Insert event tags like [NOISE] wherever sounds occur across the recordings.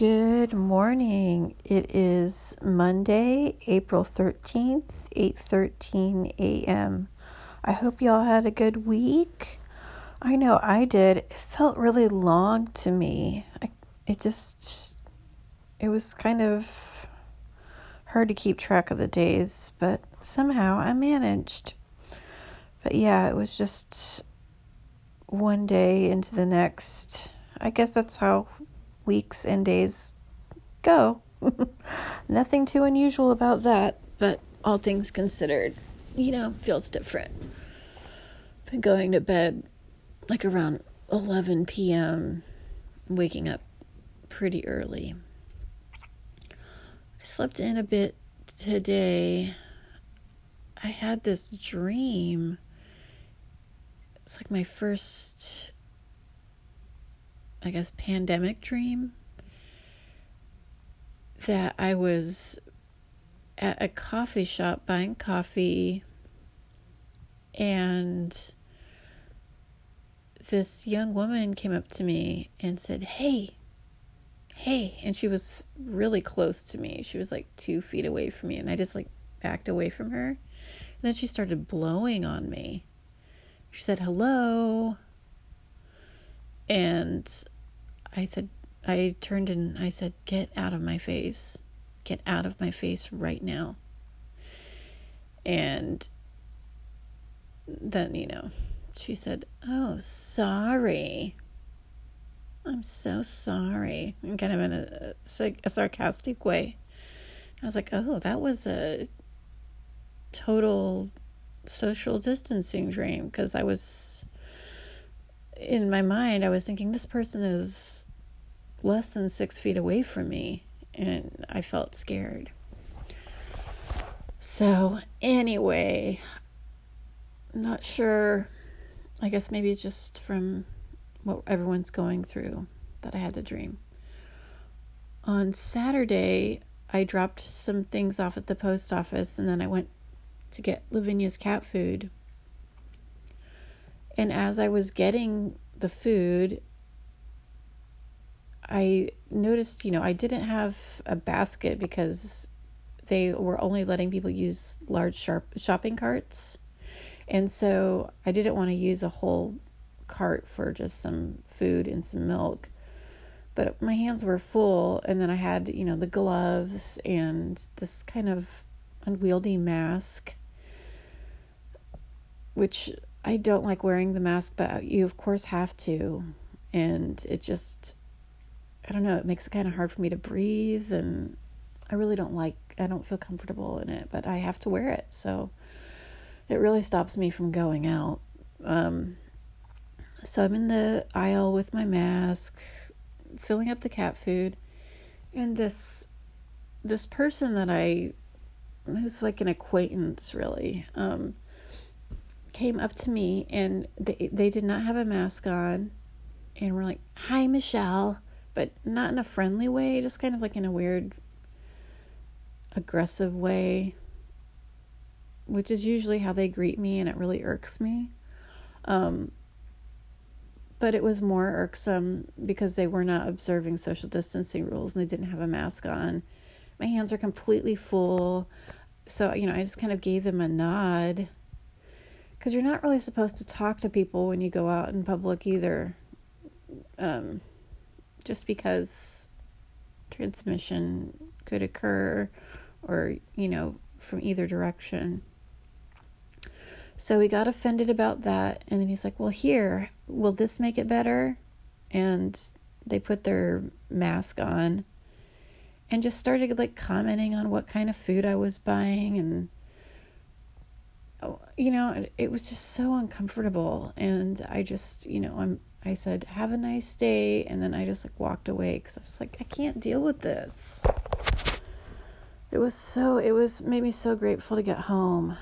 Good morning. It is Monday, April 13th, 8:13 a.m. I hope y'all had a good week. I know I did. It felt really long to me. I, it just it was kind of hard to keep track of the days, but somehow I managed. But yeah, it was just one day into the next. I guess that's how weeks and days go. [LAUGHS] Nothing too unusual about that, but all things considered, you know, feels different. Been going to bed like around 11 p.m., waking up pretty early. I slept in a bit today. I had this dream. It's like my first I guess, pandemic dream that I was at a coffee shop buying coffee and this young woman came up to me and said, Hey, hey. And she was really close to me. She was like two feet away from me. And I just like backed away from her. And then she started blowing on me. She said, Hello. And I said, I turned and I said, Get out of my face. Get out of my face right now. And then, you know, she said, Oh, sorry. I'm so sorry. And kind of in a, a sarcastic way. I was like, Oh, that was a total social distancing dream because I was in my mind, I was thinking, this person is less than six feet away from me, and I felt scared. So, anyway, not sure. I guess maybe just from what everyone's going through that I had the dream. On Saturday, I dropped some things off at the post office and then I went to get Lavinia's cat food. And as I was getting the food, I noticed, you know, I didn't have a basket because they were only letting people use large sharp shopping carts. And so I didn't want to use a whole cart for just some food and some milk. But my hands were full, and then I had, you know, the gloves and this kind of unwieldy mask, which I don't like wearing the mask, but you of course have to. And it just, I don't know, it makes it kind of hard for me to breathe. And I really don't like, I don't feel comfortable in it, but I have to wear it. So it really stops me from going out. Um, so I'm in the aisle with my mask, filling up the cat food. And this, this person that I, who's like an acquaintance really, um, came up to me and they they did not have a mask on and were like, "Hi, Michelle," but not in a friendly way, just kind of like in a weird aggressive way, which is usually how they greet me and it really irks me. Um but it was more irksome because they were not observing social distancing rules and they didn't have a mask on. My hands are completely full. So, you know, I just kind of gave them a nod because you're not really supposed to talk to people when you go out in public either. Um, just because transmission could occur or, you know, from either direction. So he got offended about that. And then he's like, Well, here, will this make it better? And they put their mask on and just started like commenting on what kind of food I was buying and you know, it was just so uncomfortable. And I just, you know, I'm, I said, have a nice day. And then I just like walked away because I was like, I can't deal with this. It was so, it was, made me so grateful to get home.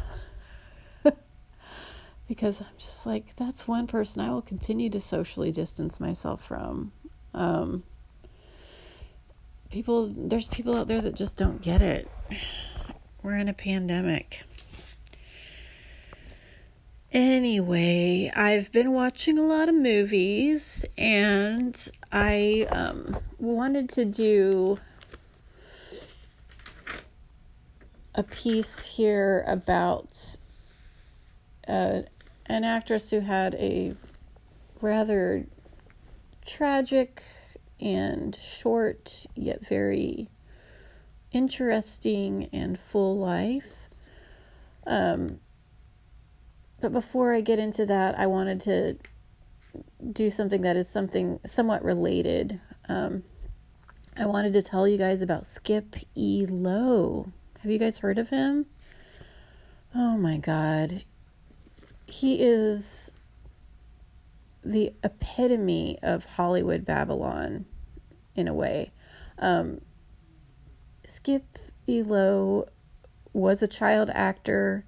[LAUGHS] because I'm just like, that's one person I will continue to socially distance myself from. Um, people, there's people out there that just don't get it. We're in a pandemic Anyway, I've been watching a lot of movies and I um, wanted to do a piece here about uh, an actress who had a rather tragic and short yet very interesting and full life. Um, but before I get into that, I wanted to do something that is something somewhat related. Um, I wanted to tell you guys about Skip E. Lowe. Have you guys heard of him? Oh my god. He is the epitome of Hollywood Babylon in a way. Um, Skip E. Lowe was a child actor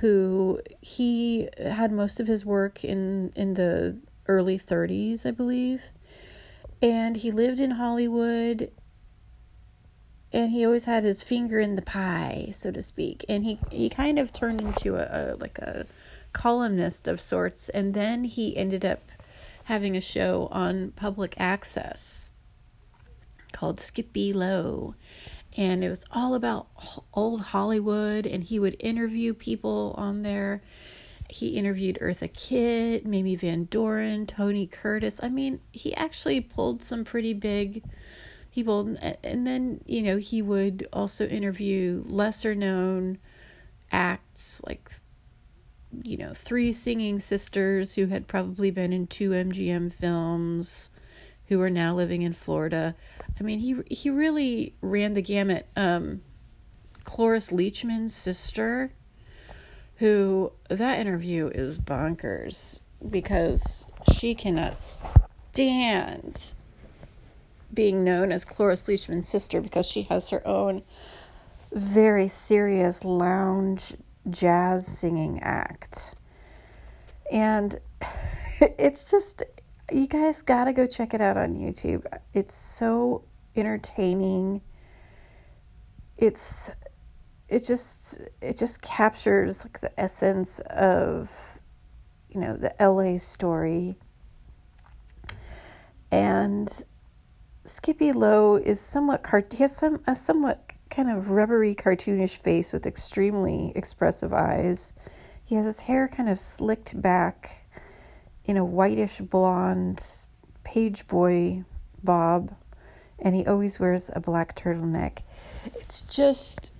who he had most of his work in in the early 30s, I believe. And he lived in Hollywood and he always had his finger in the pie, so to speak. And he he kind of turned into a, a like a columnist of sorts and then he ended up having a show on public access called Skippy Lowe and it was all about old Hollywood and he would interview people on there. He interviewed Eartha Kitt, Mamie Van Doren, Tony Curtis. I mean, he actually pulled some pretty big people and then, you know, he would also interview lesser known acts like you know, three singing sisters who had probably been in two MGM films who are now living in Florida. I mean, he he really ran the gamut. Um, Cloris Leachman's sister, who that interview is bonkers because she cannot stand being known as Cloris Leachman's sister because she has her own very serious lounge jazz singing act. And [LAUGHS] it's just you guys got to go check it out on YouTube. It's so entertaining. It's it just it just captures like the essence of you know the LA story. And Skippy Lowe is somewhat cart- he has some a somewhat kind of rubbery cartoonish face with extremely expressive eyes. He has his hair kind of slicked back in a whitish blonde page boy bob, and he always wears a black turtleneck. It's just,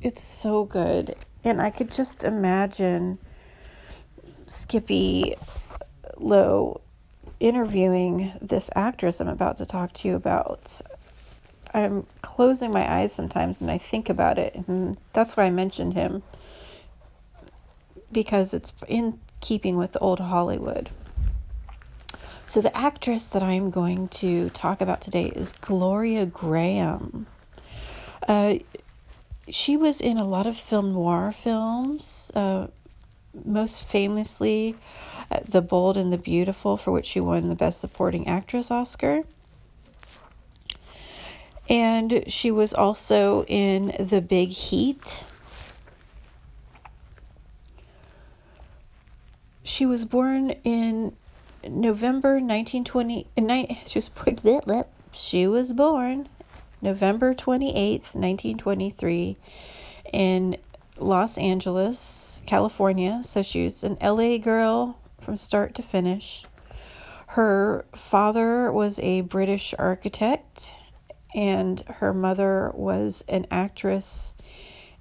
it's so good. And I could just imagine Skippy Lowe interviewing this actress I'm about to talk to you about. I'm closing my eyes sometimes and I think about it, and that's why I mentioned him because it's in keeping with old Hollywood. So, the actress that I'm going to talk about today is Gloria Grahame. Uh, she was in a lot of film noir films, uh, most famously uh, The Bold and the Beautiful, for which she won the Best Supporting Actress Oscar. And she was also in The Big Heat, She was born in November 1920. Uh, [LAUGHS] she was [LAUGHS] she was born November 28th, 1923 in Los Angeles, California. So she was an LA girl from start to finish. Her father was a British architect, and her mother was an actress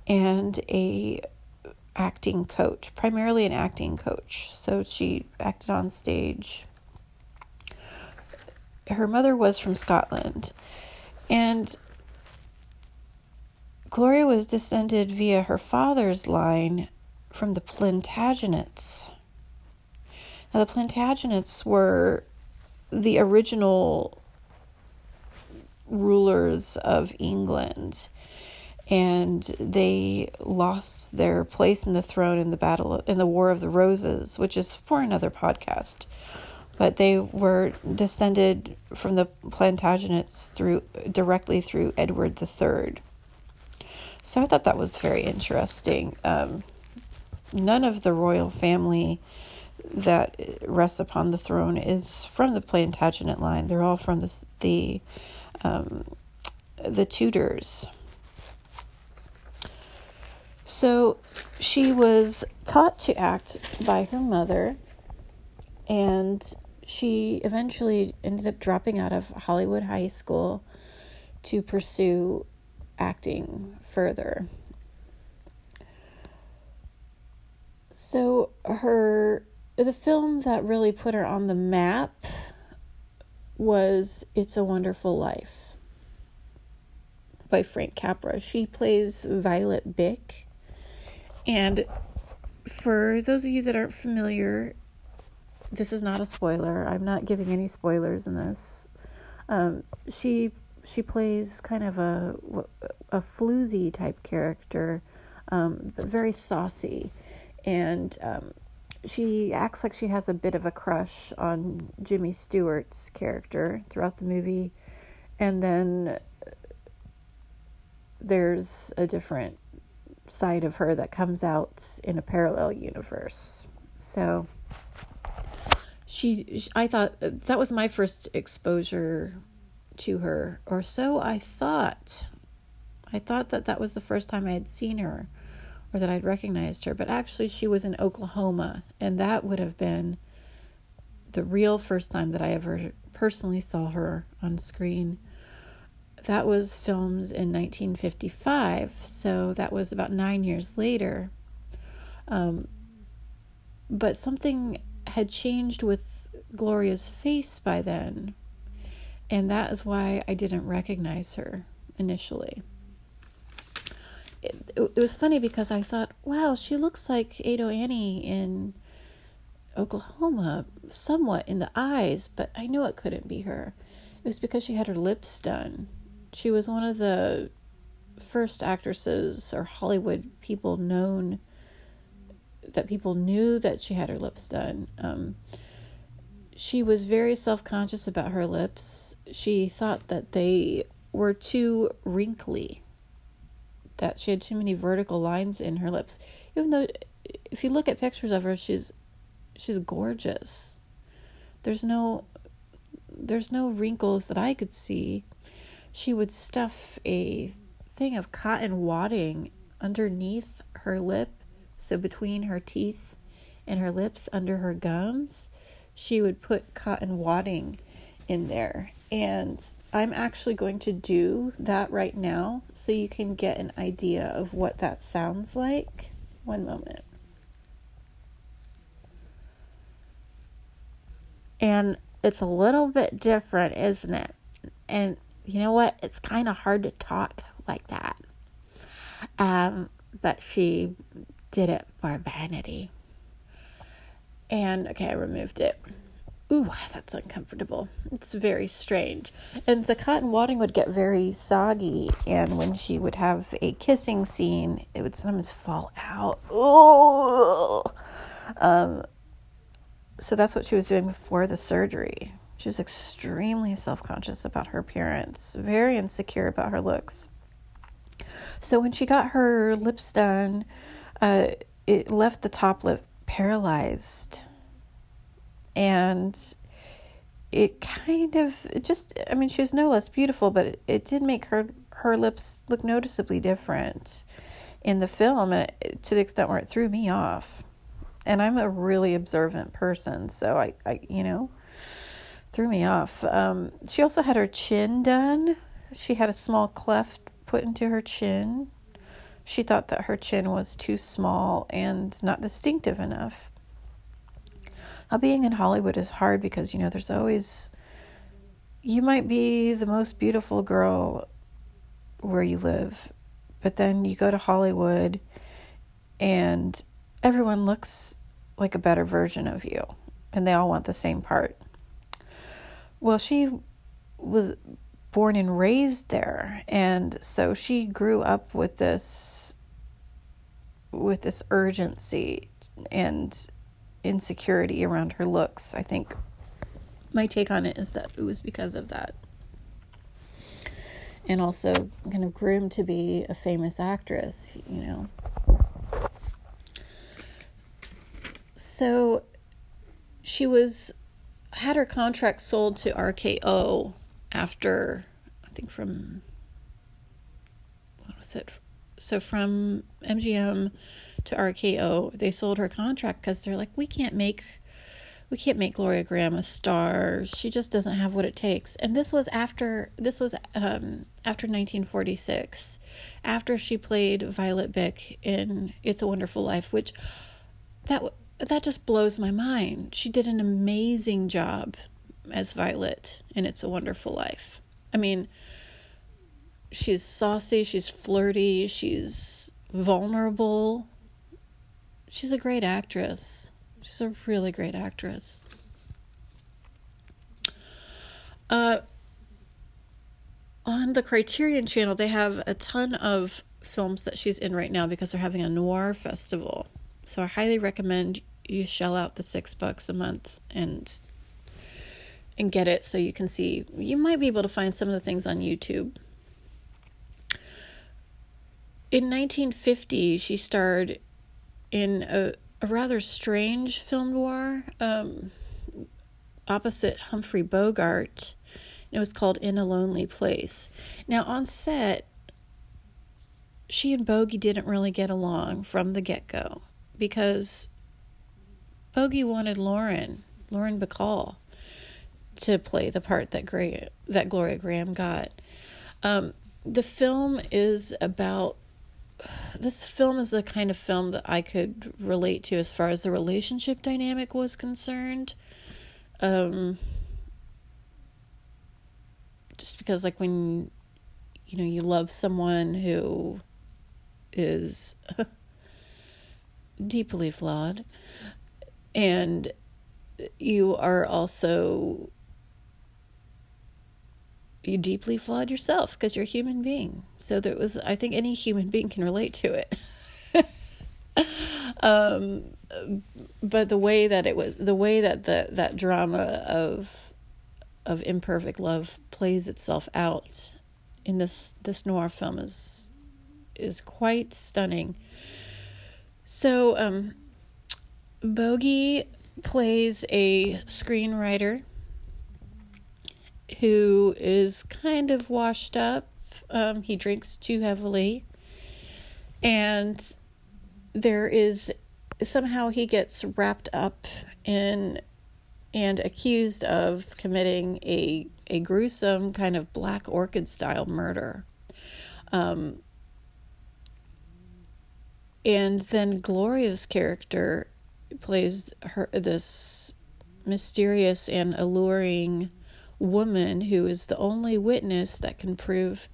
and a acting coach, primarily an acting coach. So she acted on stage. Her mother was from Scotland. And Gloria was descended via her father's line from the Plantagenets. Now, the Plantagenets were the original rulers of England and they lost their place in the throne in the battle in the War of the Roses, which is for another podcast. But they were descended from the Plantagenets through directly through Edward III. So I thought that was very interesting. Um, none of the royal family that rests upon the throne is from the Plantagenet line. They're all from the the um, the Tudors. So she was taught to act by her mother, and she eventually ended up dropping out of Hollywood High School to pursue acting further. So her the film that really put her on the map was It's a Wonderful Life by Frank Capra. She plays Violet Bick. And for those of you that aren't familiar, this is not a spoiler. I'm not giving any spoilers in this. Um, she she plays kind of a a floozy type character, um, but very saucy, and um, she acts like she has a bit of a crush on Jimmy Stewart's character throughout the movie, and then there's a different side of her that comes out in a parallel universe. So she I thought uh, that was my first exposure to her or so I thought. I thought that that was the first time I had seen her or that I'd recognized her, but actually she was in Oklahoma, and that would have been the real first time that I ever personally saw her on screen. That was filmed in 1955, so that was about nine years later. Um, but something had changed with Gloria's face by then, and that is why I didn't recognize her initially it, it was funny because I thought, wow, she looks like Ado Annie in Oklahoma, somewhat in the eyes, but I knew it couldn't be her. It was because she had her lips done. She was one of the first actresses or Hollywood people known that people knew that she had her lips done. Um, she was very self conscious about her lips. She thought that they were too wrinkly that she had too many vertical lines in her lips. Even though if you look at pictures of her, she's she's gorgeous. There's no there's no wrinkles that I could see. She would stuff a thing of cotton wadding underneath her lip, so between her teeth and her lips under her gums, she would put cotton wadding in there and I'm actually going to do that right now so you can get an idea of what that sounds like. One moment. And it's a little bit different, isn't it? And you know what? It's kind of hard to talk like that. Um, but she did it for vanity. And okay, I removed it. Ooh, that's uncomfortable. It's very strange. And the cotton wadding would get very soggy, and when she would have a kissing scene, it would sometimes fall out. Ooh. Um, so that's what she was doing before the surgery. She was extremely self conscious about her appearance, very insecure about her looks. So when she got her lips done, uh, it left the top lip paralyzed and it kind of it just i mean she was no less beautiful but it, it did make her her lips look noticeably different in the film and it, to the extent where it threw me off and i'm a really observant person so i, I you know threw me off. Um, she also had her chin done. She had a small cleft put into her chin. She thought that her chin was too small and not distinctive enough. Uh, being in Hollywood is hard because, you know, there's always, you might be the most beautiful girl where you live, but then you go to Hollywood and everyone looks like a better version of you and they all want the same part. Well, she was born and raised there and so she grew up with this with this urgency and insecurity around her looks. I think my take on it is that it was because of that. And also kind of groomed to be a famous actress, you know. so she was had her contract sold to RKO after I think from what was it? So from MGM to RKO, they sold her contract because they're like, we can't make we can't make Gloria Grahame a star. She just doesn't have what it takes. And this was after this was um, after 1946, after she played Violet Bick in It's a Wonderful Life, which that that just blows my mind. She did an amazing job as Violet in It's a Wonderful Life. I mean, she's saucy, she's flirty, she's vulnerable. She's a great actress. She's a really great actress. Uh, on the Criterion channel, they have a ton of films that she's in right now because they're having a noir festival. So I highly recommend you shell out the six bucks a month and and get it so you can see. You might be able to find some of the things on YouTube. In 1950, she starred in a a rather strange film noir um, opposite Humphrey Bogart. It was called In a Lonely Place. Now, on set, she and Bogey didn't really get along from the get go because Bogey wanted Lauren, Lauren Bacall, to play the part that that Gloria Grahame got. Um, the film is about this film is the kind of film that I could relate to as far as the relationship dynamic was concerned. Um, just because, like, when you know you love someone who is [LAUGHS] deeply flawed, and you are also you deeply flawed yourself because you're a human being. So there was, I think any human being can relate to it. [LAUGHS] um, but the way that it was, the way that the that drama of of imperfect love plays itself out in this this noir film is is quite stunning. So, um, Bogey plays a screenwriter who is kind of washed up. Um, he drinks too heavily. And there is somehow he gets wrapped up in and accused of committing a a gruesome kind of black orchid style murder. Um, and then Gloria's character plays her this mysterious and alluring woman who is the only witness that can prove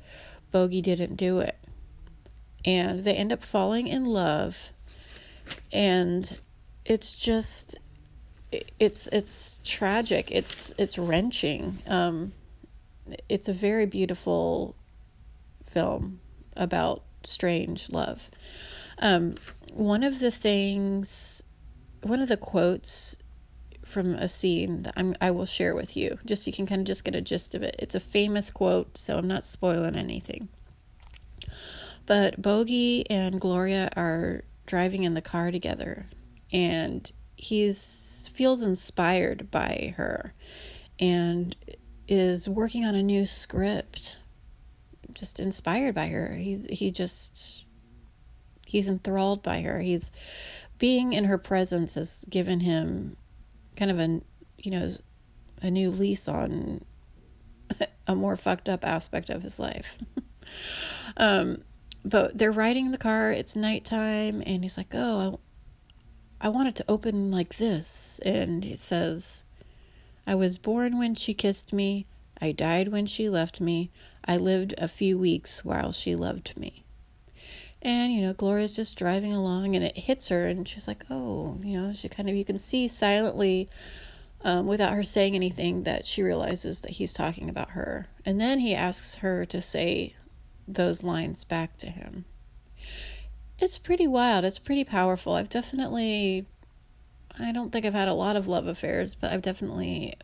Bogey didn't do it. And they end up falling in love. And it's just it's it's tragic. It's it's wrenching. Um it's a very beautiful film about strange love. Um, one of the things, one of the quotes from a scene that I'm, I will share with you, just so you can kind of just get a gist of it. It's a famous quote, so I'm not spoiling anything. But Bogey and Gloria are driving in the car together, and he's feels inspired by her, and is working on a new script. Just inspired by her. He's he just he's enthralled by her. He's being in her presence has given him kind of a you know a new lease on [LAUGHS] a more fucked up aspect of his life. [LAUGHS] um, but they're riding the car. It's nighttime, and he's like, "Oh, I, I want it to open like this." And it says, "I was born when she kissed me. I died when she left me. I lived a few weeks while she loved me." And, you know, Gloria's just driving along and it hits her, and she's like, oh, you know, she kind of, you can see silently, um, without her saying anything, that she realizes that he's talking about her. And then he asks her to say those lines back to him. It's pretty wild. It's pretty powerful. I've definitely, I don't think I've had a lot of love affairs, but I've definitely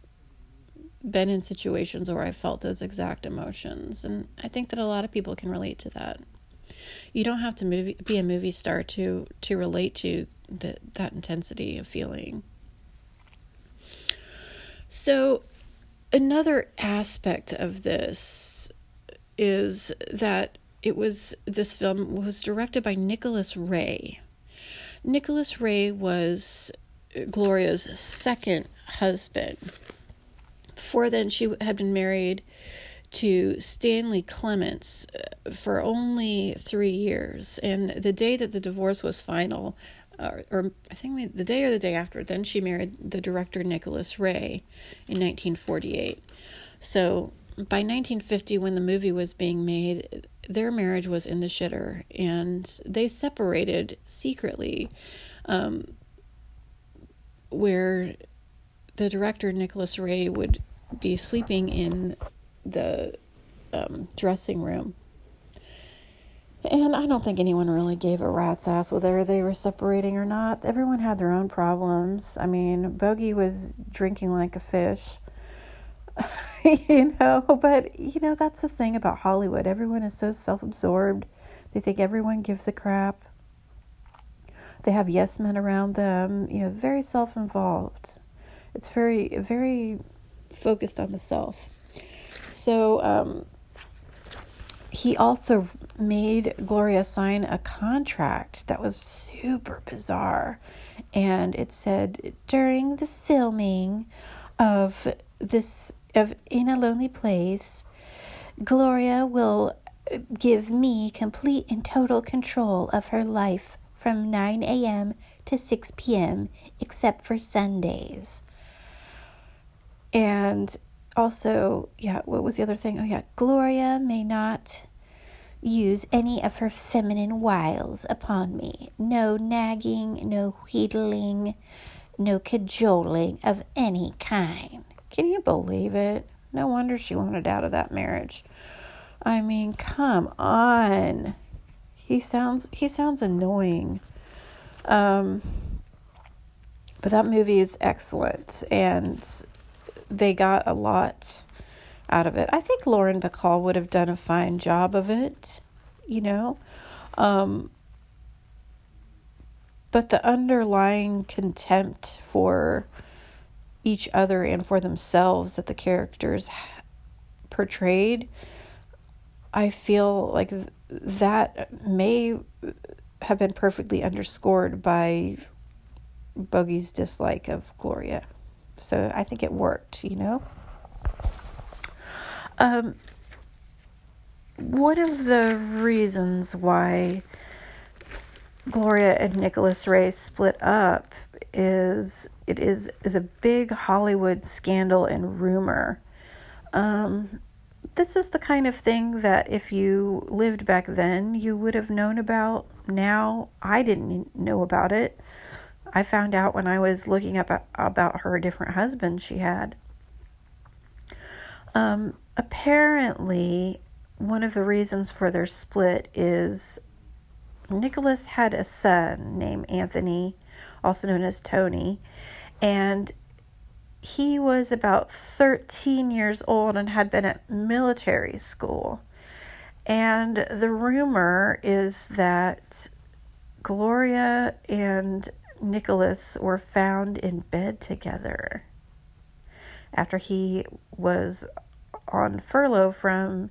been in situations where I felt those exact emotions. And I think that a lot of people can relate to that. You don't have to movie, be a movie star to to relate to the, that intensity of feeling. So, another aspect of this is that it was this film was directed by Nicholas Ray. Nicholas Ray was Gloria's second husband. Before then, she had been married to Stanley Clements uh, for only three years. And the day that the divorce was final, or, or I think the day or the day after, then she married the director Nicholas Ray in 1948. So by 1950, when the movie was being made, their marriage was in the shitter and they separated secretly. Um, where the director, Nicholas Ray, would be sleeping in the um, dressing room. And I don't think anyone really gave a rat's ass whether they were separating or not. Everyone had their own problems. I mean, Bogey was drinking like a fish, [LAUGHS] you know, but, you know, that's the thing about Hollywood. Everyone is so self absorbed, they think everyone gives a crap. They have yes men around them, you know, very self involved. It's very, very focused on the self. So um, he also made Gloria sign a contract that was super bizarre. And it said during the filming of this, of In a Lonely Place, Gloria will give me complete and total control of her life from 9 a.m. to 6 p.m., except for Sundays. And also, yeah, what was the other thing? Oh, yeah, Gloria may not use any of her feminine wiles upon me. No nagging, no wheedling, no cajoling of any kind. Can you believe it? No wonder she wanted out of that marriage. I mean, come on. He sounds he sounds annoying. Um but that movie is excellent and they got a lot out of it. I think Lauren Bacall would have done a fine job of it, you know. Um, but the underlying contempt for each other and for themselves that the characters portrayed, I feel like that may have been perfectly underscored by Bogey's dislike of Gloria. So I think it worked, you know. Um, one of the reasons why Gloria and Nicholas Ray split up is it is is a big Hollywood scandal and rumor. Um, this is the kind of thing that if you lived back then, you would have known about. Now I didn't know about it. I found out when I was looking up about her different husbands she had. Um, apparently, one of the reasons for their split is Nicholas had a son named Anthony, also known as Tony, and he was about 13 years old and had been at military school. And the rumor is that Gloria and Nicholas were found in bed together after he was on furlough from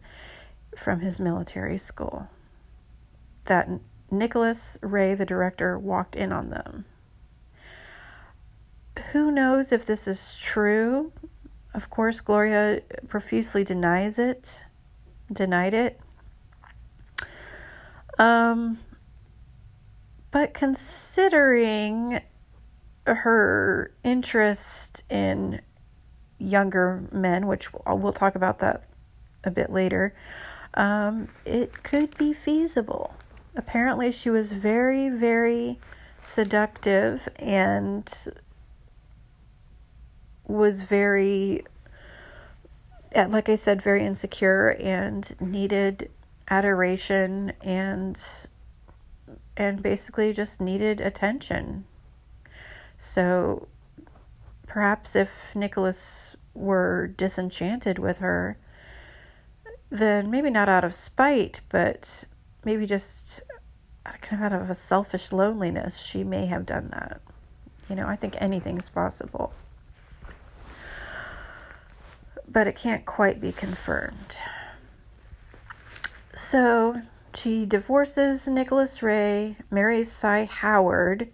from his military school. That Nicholas Ray, the director, walked in on them. Who knows if this is true? Of course, Gloria profusely denies it, denied it. Um, but considering her interest in younger men, which we'll talk about that a bit later, um, it could be feasible. Apparently, she was very, very seductive and was very, like I said, very insecure and needed adoration and and basically just needed attention. So perhaps if Nicholas were disenchanted with her, then maybe not out of spite, but maybe just kind of out of a selfish loneliness, she may have done that. You know, I think anything's possible. But it can't quite be confirmed. So she divorces Nicholas Ray, marries Cy Howard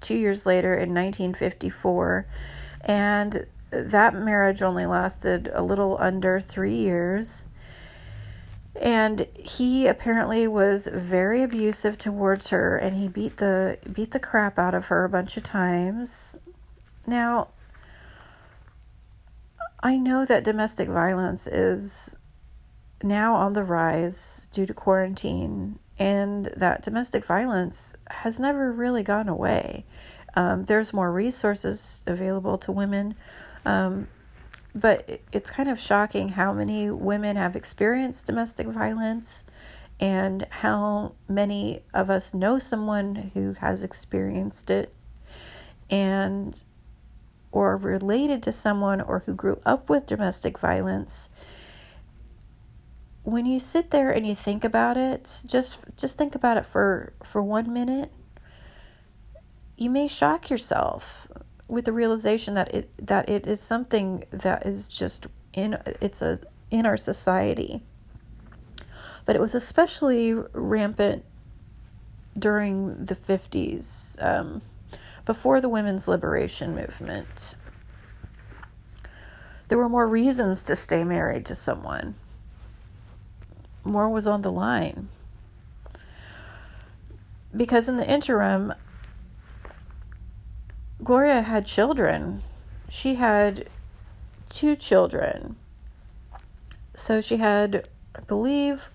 two years later in 1954, and that marriage only lasted a little under three years. And he apparently was very abusive towards her, and he beat the beat the crap out of her a bunch of times. Now, I know that domestic violence is now on the rise due to quarantine, and that domestic violence has never really gone away. Um, there's more resources available to women, um, but it's kind of shocking how many women have experienced domestic violence and how many of us know someone who has experienced it and or related to someone or who grew up with domestic violence when you sit there and you think about it, just just think about it for for 1 minute. You may shock yourself with the realization that it that it is something that is just in it's a in our society. But it was especially rampant during the 50s, um, before the women's liberation movement. There were more reasons to stay married to someone more was on the line. Because in the interim, Gloria had children. She had two children. So she had, I believe,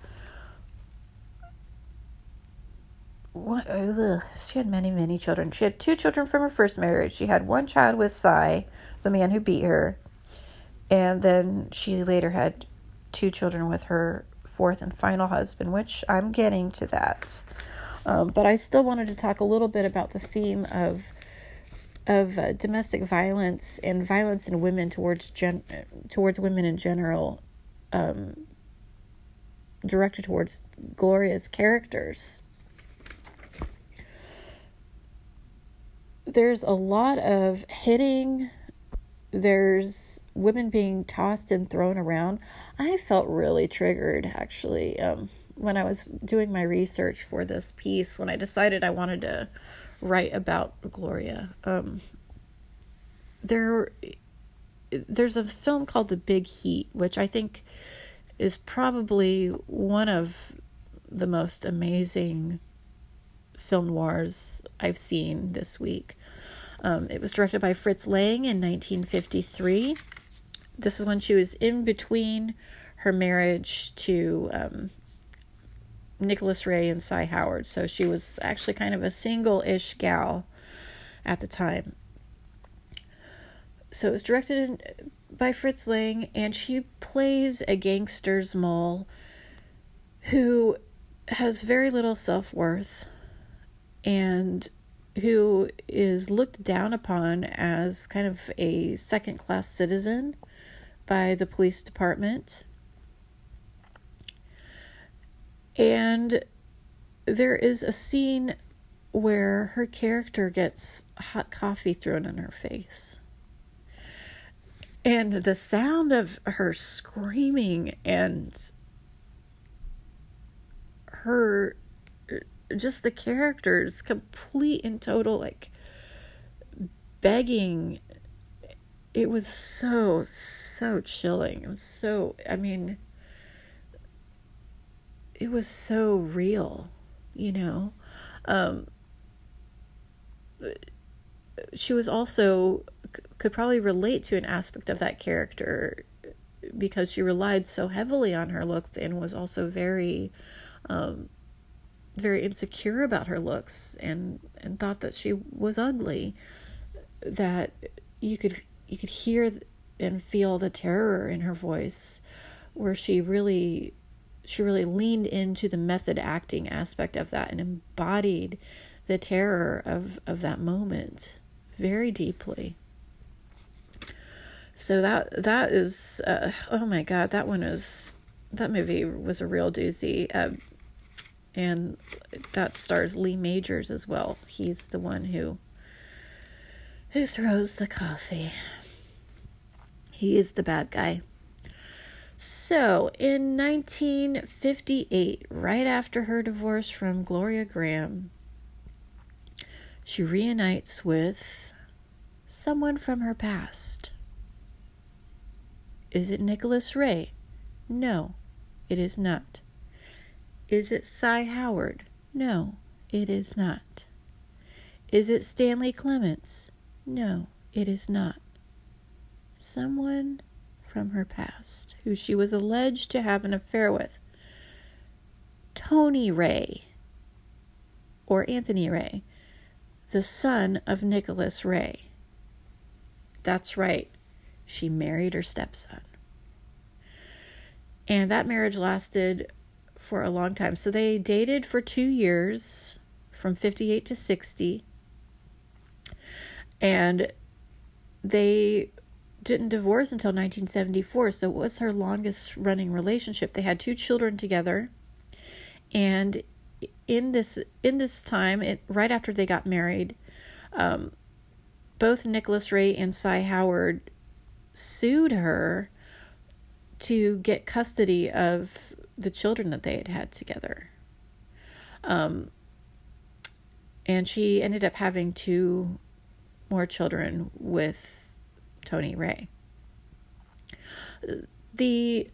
what, ugh, she had many, many children. She had two children from her first marriage. She had one child with Cy, the man who beat her. And then she later had two children with her fourth and final husband, which I'm getting to that. Um, but I still wanted to talk a little bit about the theme of of uh, domestic violence and violence in women towards gen towards women in general, um, directed towards Gloria's characters. There's a lot of hitting there's women being tossed and thrown around. I felt really triggered actually um, when I was doing my research for this piece when I decided I wanted to write about Gloria. Um, there, there's a film called The Big Heat, which I think is probably one of the most amazing film noirs I've seen this week. Um, it was directed by Fritz Lang in 1953. This is when she was in between her marriage to um, Nicholas Ray and Cy Howard. So she was actually kind of a single ish gal at the time. So it was directed by Fritz Lang, and she plays a gangster's mole who has very little self worth and who is looked down upon as kind of a second class citizen by the police department. And there is a scene where her character gets hot coffee thrown in her face. And the sound of her screaming and her just the characters complete and total like begging. It was so so chilling. It was so i mean it was so real you know? Um she was also could probably relate to an aspect of that character because she relied so heavily on her looks and was also very um very insecure about her looks and and thought that she was ugly that you could you could hear and feel the terror in her voice where she really she really leaned into the method acting aspect of that and embodied the terror of of that moment very deeply. So that that is uh, oh my god that one is that movie was a real doozy. Uh, and that stars Lee Majors as well. He's the one who who throws the coffee. He is the bad guy. So, in 1958, right after her divorce from Gloria Grahame, she reunites with someone from her past. Is it Nicholas Ray? No, it is not. Is it Cy Howard? No, it is not. Is it Stanley Clements? No, it is not. Someone from her past who she was alleged to have an affair with. Tony Ray, or Anthony Ray, the son of Nicholas Ray. That's right, she married her stepson. And that marriage lasted for a long time. So they dated for two years, from 58 to 60. And they didn't divorce until 1974. So it was her longest running relationship. They had two children together. And in this in this time, it, right after they got married, um, both Nicholas Ray and Cy Howard sued her to get custody of the children that they had had together. Um, and she ended up having two more children with Tony Ray. The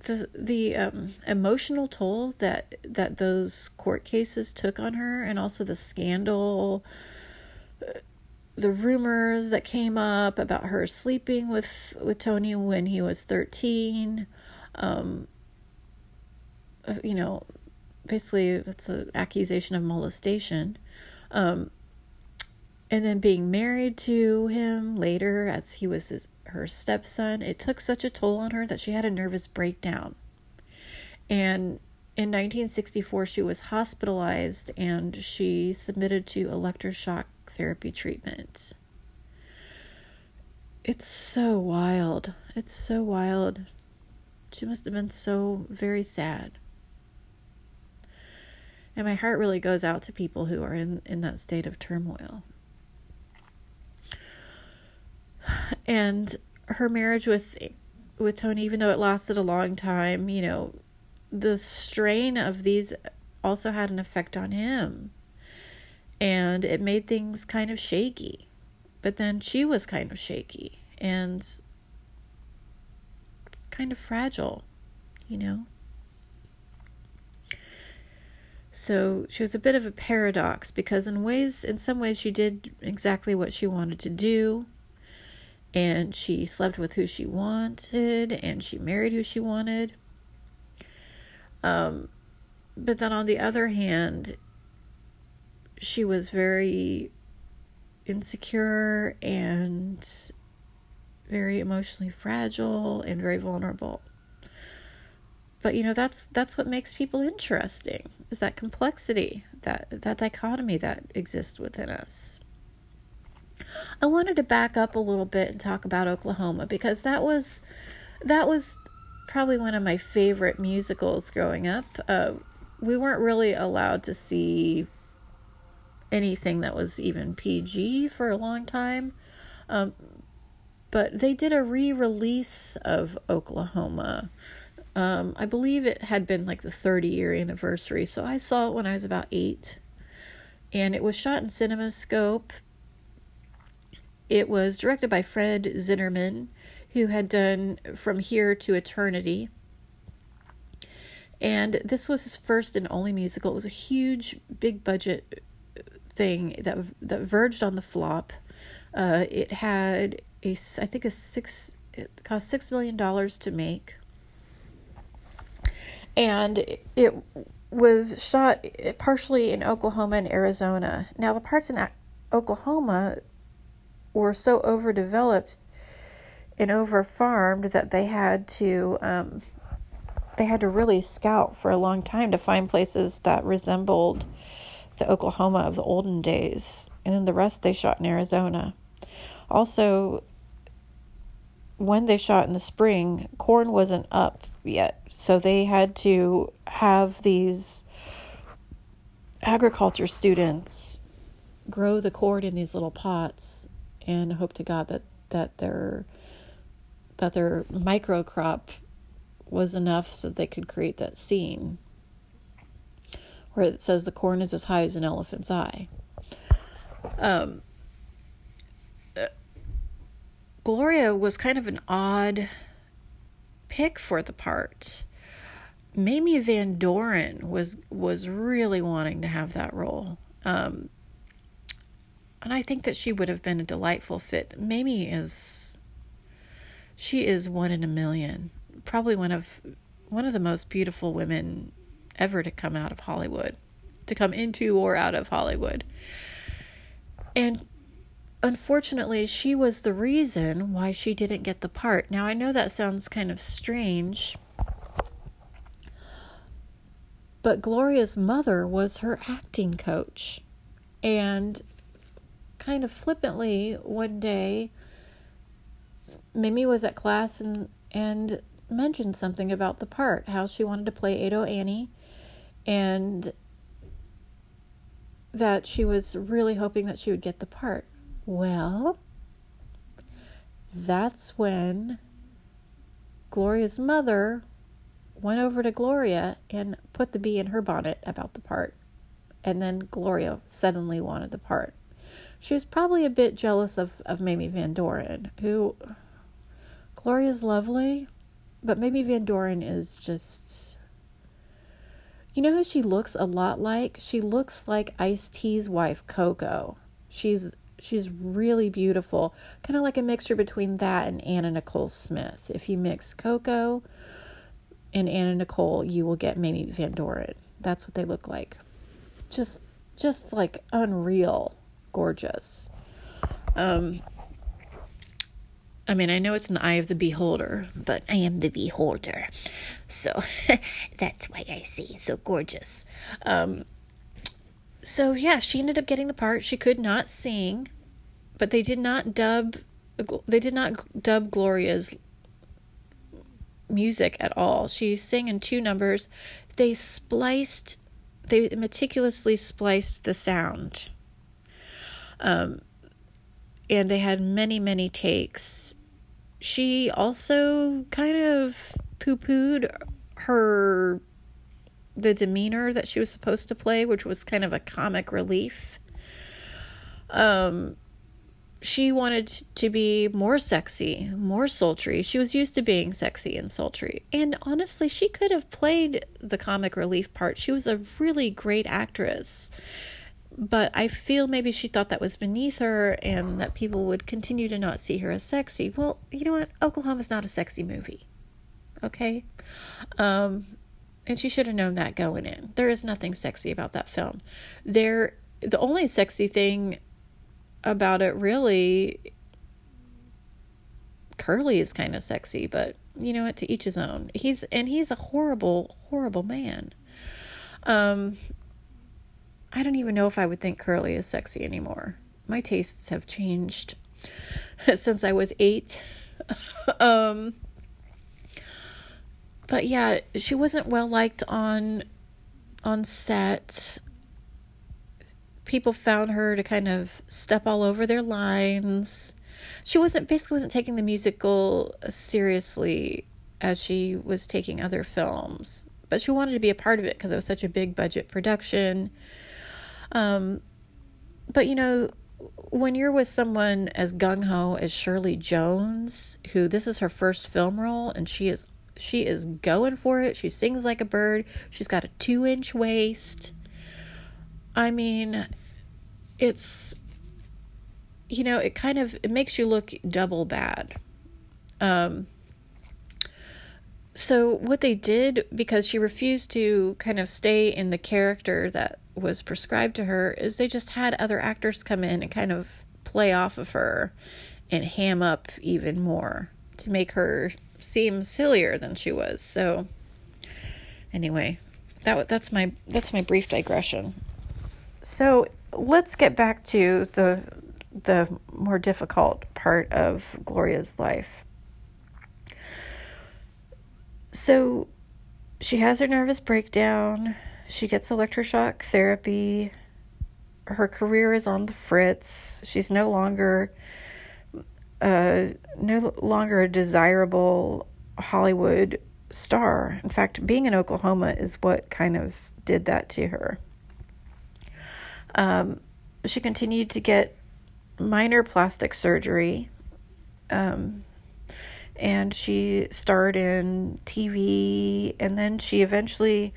the the um, emotional toll that that those court cases took on her, and also the scandal, uh, the rumors that came up about her sleeping with with Tony when he was thirteen, um, you know, basically it's an accusation of molestation. Um, and then being married to him later as he was his, her stepson, it took such a toll on her that she had a nervous breakdown. And in 1964, she was hospitalized and she submitted to electroshock therapy treatment. It's so wild. It's so wild. She must have been so very sad. And my heart really goes out to people who are in, in that state of turmoil. And her marriage with with Tony, even though it lasted a long time, you know, the strain of these also had an effect on him. And it made things kind of shaky. But then she was kind of shaky and kind of fragile, you know? So she was a bit of a paradox because in ways in some ways she did exactly what she wanted to do. And she slept with who she wanted and she married who she wanted. Um but then on the other hand she was very insecure and very emotionally fragile and very vulnerable. But you know that's that's what makes people interesting is that complexity that that dichotomy that exists within us. I wanted to back up a little bit and talk about oklahoma because that was that was probably one of my favorite musicals growing up. Uh, we weren't really allowed to see anything that was even pg for a long time. Um, but they did a re-release of oklahoma um, I believe it had been like the 30 year anniversary, so I saw it when I was about eight. And it was shot in CinemaScope. It was directed by Fred Zinnemann, who had done From Here to Eternity. And this was his first and only musical. It was a huge, big budget thing that that verged on the flop. Uh, it had a, I think a six, it cost six million dollars to make and it was shot partially in Oklahoma and Arizona. Now, the parts in Oklahoma were so overdeveloped and overfarmed that they had to um, they had to really scout for a long time to find places that resembled the Oklahoma of the olden days, and then the rest they shot in Arizona. Also, when they shot in the spring, corn wasn't up yet. So they had to have these agriculture students grow the corn in these little pots and hope to God that that their that their micro crop was enough so they could create that scene where it says the corn is as high as an elephant's eye. Um, Gloria was kind of an odd pick for the part. Mamie Van Doren was was really wanting to have that role. Um, and I think that she would have been a delightful fit. Mamie is she is one in a million. Probably one of one of the most beautiful women ever to come out of Hollywood, to come into or out of Hollywood. And unfortunately, she was the reason why she didn't get the part. Now, I know that sounds kind of strange, but Gloria's mother was her acting coach. And kind of flippantly, one day, Mimi was at class and, and mentioned something about the part, how she wanted to play Ado Annie, and that she was really hoping that she would get the part. Well, that's when Gloria's mother went over to Gloria and put the bee in her bonnet about the part. And then Gloria suddenly wanted the part. She was probably a bit jealous of, of Mamie Van Doren, who Gloria's lovely, but Mamie Van Doren is just you know who she looks a lot like? She looks like Ice T's wife Coco. She's she's really beautiful, kind of like a mixture between that and Anna Nicole Smith. If you mix Coco and Anna Nicole, you will get Mamie Van Doren. That's what they look like. Just just like unreal gorgeous. Um I mean, I know it's in the eye of the beholder, but I am the beholder. So [LAUGHS] that's why I say so gorgeous. Um, so yeah, she ended up getting the part. She could not sing, but they did not dub they did not dub Gloria's music at all. She sang in two numbers. They spliced they meticulously spliced the sound. Um and they had many many takes. She also kind of poo-pooed her the demeanor that she was supposed to play, which was kind of a comic relief. Um, she wanted to be more sexy, more sultry. She was used to being sexy and sultry. And honestly, she could have played the comic relief part. She was a really great actress. But I feel maybe she thought that was beneath her and that people would continue to not see her as sexy. Well, you know what? Oklahoma's not a sexy movie. Okay? Um, and she should have known that going in. There is nothing sexy about that film. There the only sexy thing about it really Curly is kind of sexy, but you know what to each his own. He's and he's a horrible horrible man. Um I don't even know if I would think Curly is sexy anymore. My tastes have changed [LAUGHS] since I was 8. [LAUGHS] um but yeah, she wasn't well liked on on set. People found her to kind of step all over their lines. She wasn't basically wasn't taking the musical seriously as she was taking other films, but she wanted to be a part of it because it was such a big budget production. Um, but you know, when you're with someone as gung ho as Shirley Jones, who this is her first film role and she is she is going for it. She sings like a bird. She's got a two inch waist. I mean, it's, you know, it kind of, it makes you look double bad. Um, so what they did because she refused to kind of stay in the character that was prescribed to her is they just had other actors come in and kind of play off of her and ham up even more to make her seem sillier than she was. So anyway, that that's my that's my brief digression. So let's get back to the the more difficult part of Gloria's life. So she has her nervous breakdown. she gets electroshock therapy. Her career is on the fritz. She's no longer uh, no longer a desirable Hollywood star. In fact, being in Oklahoma is what kind of did that to her. Um, she continued to get minor plastic surgery. Um, and she starred in TV, and then she eventually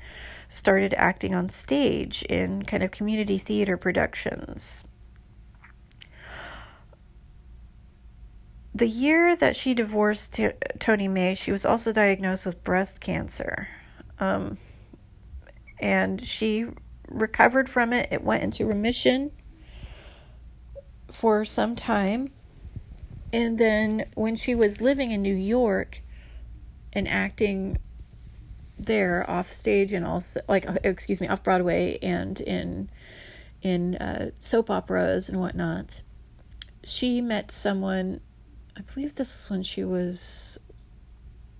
started acting on stage in kind of community theater productions. The year that she divorced t- Tony Ray, she was also diagnosed with breast cancer. Um, and she recovered from it. It went into remission for some time. And then when she was living in New York and acting there off stage and also like excuse me off Broadway and in in uh, soap operas and whatnot, she met someone. I believe this was when she was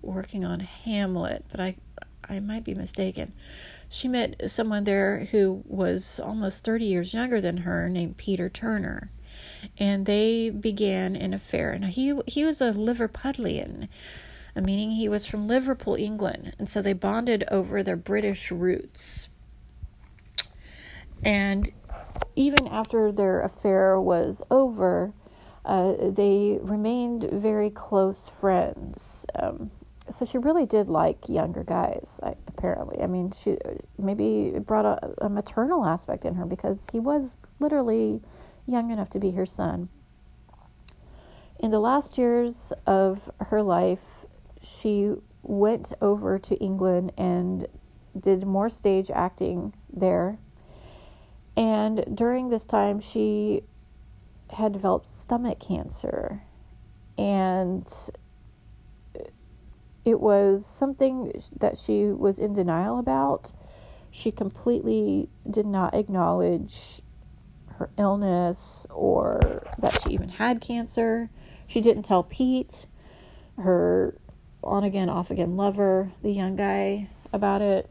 working on Hamlet, but I I might be mistaken. She met someone there who was almost 30 years younger than her named Peter Turner and they began an affair. And he he was a Liverpudlian, uh, meaning he was from Liverpool, England, and so they bonded over their British roots. And even after their affair was over, uh, they remained very close friends. Um, so she really did like younger guys apparently i mean she maybe brought a, a maternal aspect in her because he was literally young enough to be her son. In the last years of her life, she went over to England and did more stage acting there. And during this time, she had developed stomach cancer. And it was something that she was in denial about. She completely did not acknowledge her illness or that she even had cancer. She didn't tell Pete, her on again, off again lover, the young guy, about it.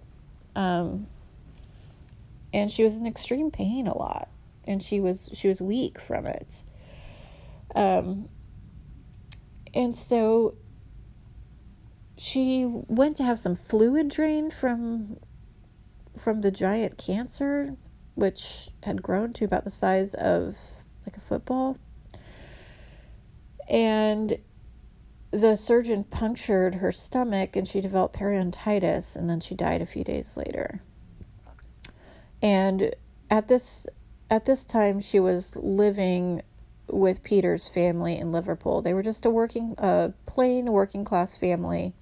Um, and she was in extreme pain a lot, and she was she was weak from it. Um, and so she went to have some fluid drained from from the giant cancer which had grown to about the size of like a football. And the surgeon punctured her stomach and she developed periodontitis and then she died a few days later. And at this at this time she was living with Peter's family in Liverpool. They were just a working a plain working class family.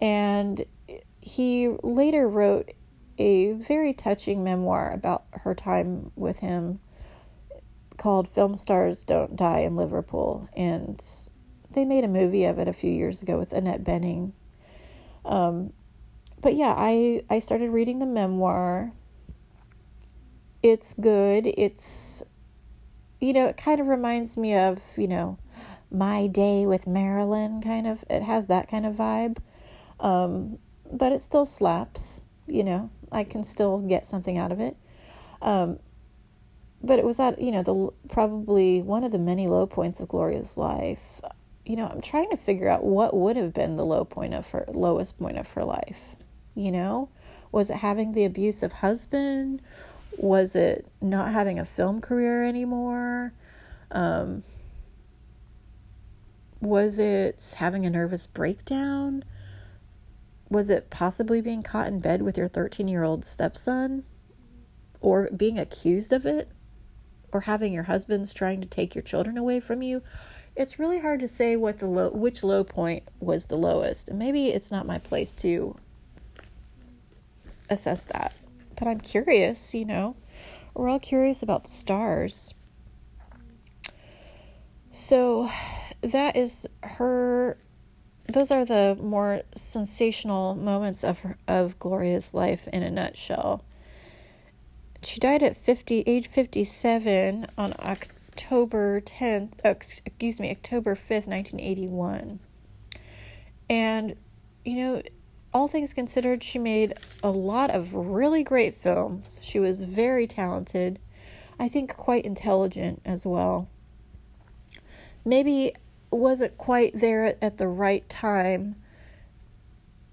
And he later wrote a very touching memoir about her time with him called Film Stars Don't Die in Liverpool. And they made a movie of it a few years ago with Annette Bening. Um, but yeah, I, I started reading the memoir. It's good. It's, you know, it kind of reminds me of, you know, My Day with Marilyn, kind of. It has that kind of vibe. Um, but it still slaps, you know. I can still get something out of it. Um, but it was at you know the probably one of the many low points of Gloria's life. You know, I'm trying to figure out what would have been the low point of her lowest point of her life. You know, was it having the abusive husband? Was it not having a film career anymore? Um, was it having a nervous breakdown? was it possibly being caught in bed with your 13 year old stepson? Or being accused of it? Or having your husband's trying to take your children away from you? It's really hard to say what the low which low point was the lowest. And maybe it's not my place to assess that but i'm curious you know we're all curious about the stars so that is her those are the more sensational moments of of Gloria's life in a nutshell. She died at 50 age 57 on October 10th, oh, excuse me, October 5th, 1981. And you know, all things considered, she made a lot of really great films. She was very talented. I think quite intelligent as well. Maybe wasn't quite there at the right time.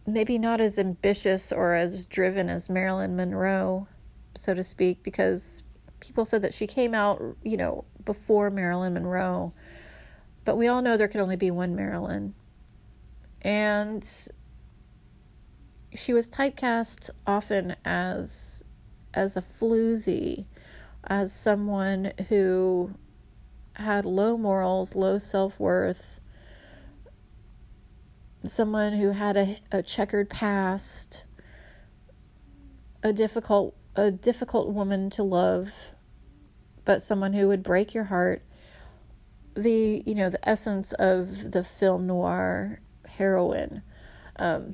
Maybe not as ambitious or as driven as Marilyn Monroe, so to speak, because people said that she came out, you know, before Marilyn Monroe. But we all know there can only be one Marilyn. And she was typecast often as as a floozy, as someone who had low morals, low self worth, someone who had a, a checkered past, a difficult a difficult woman to love, but someone who would break your heart. The you know the essence of the film noir heroine. Um,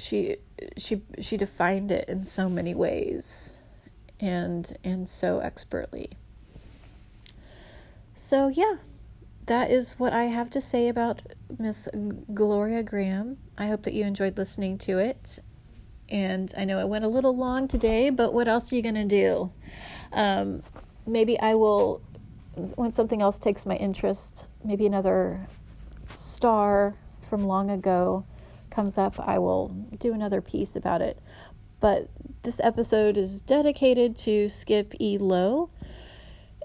she she she defined it in so many ways and and so expertly. So yeah that is what i have to say about miss gloria Grahame. i hope that you enjoyed listening to it. And i know it went a little long today but what else are you going to do? Um, maybe i will when something else takes my interest maybe another star from long ago comes up, I will do another piece about it. But this episode is dedicated to Skip E. Lowe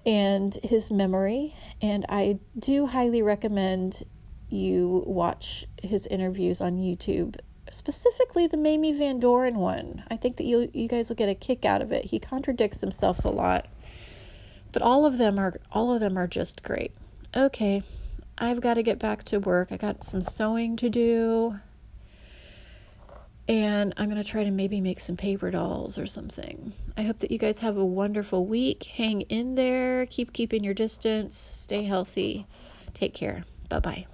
and his memory, and I do highly recommend you watch his interviews on YouTube, specifically the Mamie Van Doren one. I think that you you guys will get a kick out of it. He contradicts himself a lot, but all of them are all of them are just great. Okay, I've got to get back to work. I got some sewing to do. And I'm going to try to maybe make some paper dolls or something. I hope that you guys have a wonderful week. Hang in there, keep keeping your distance, stay healthy. Take care. Bye bye.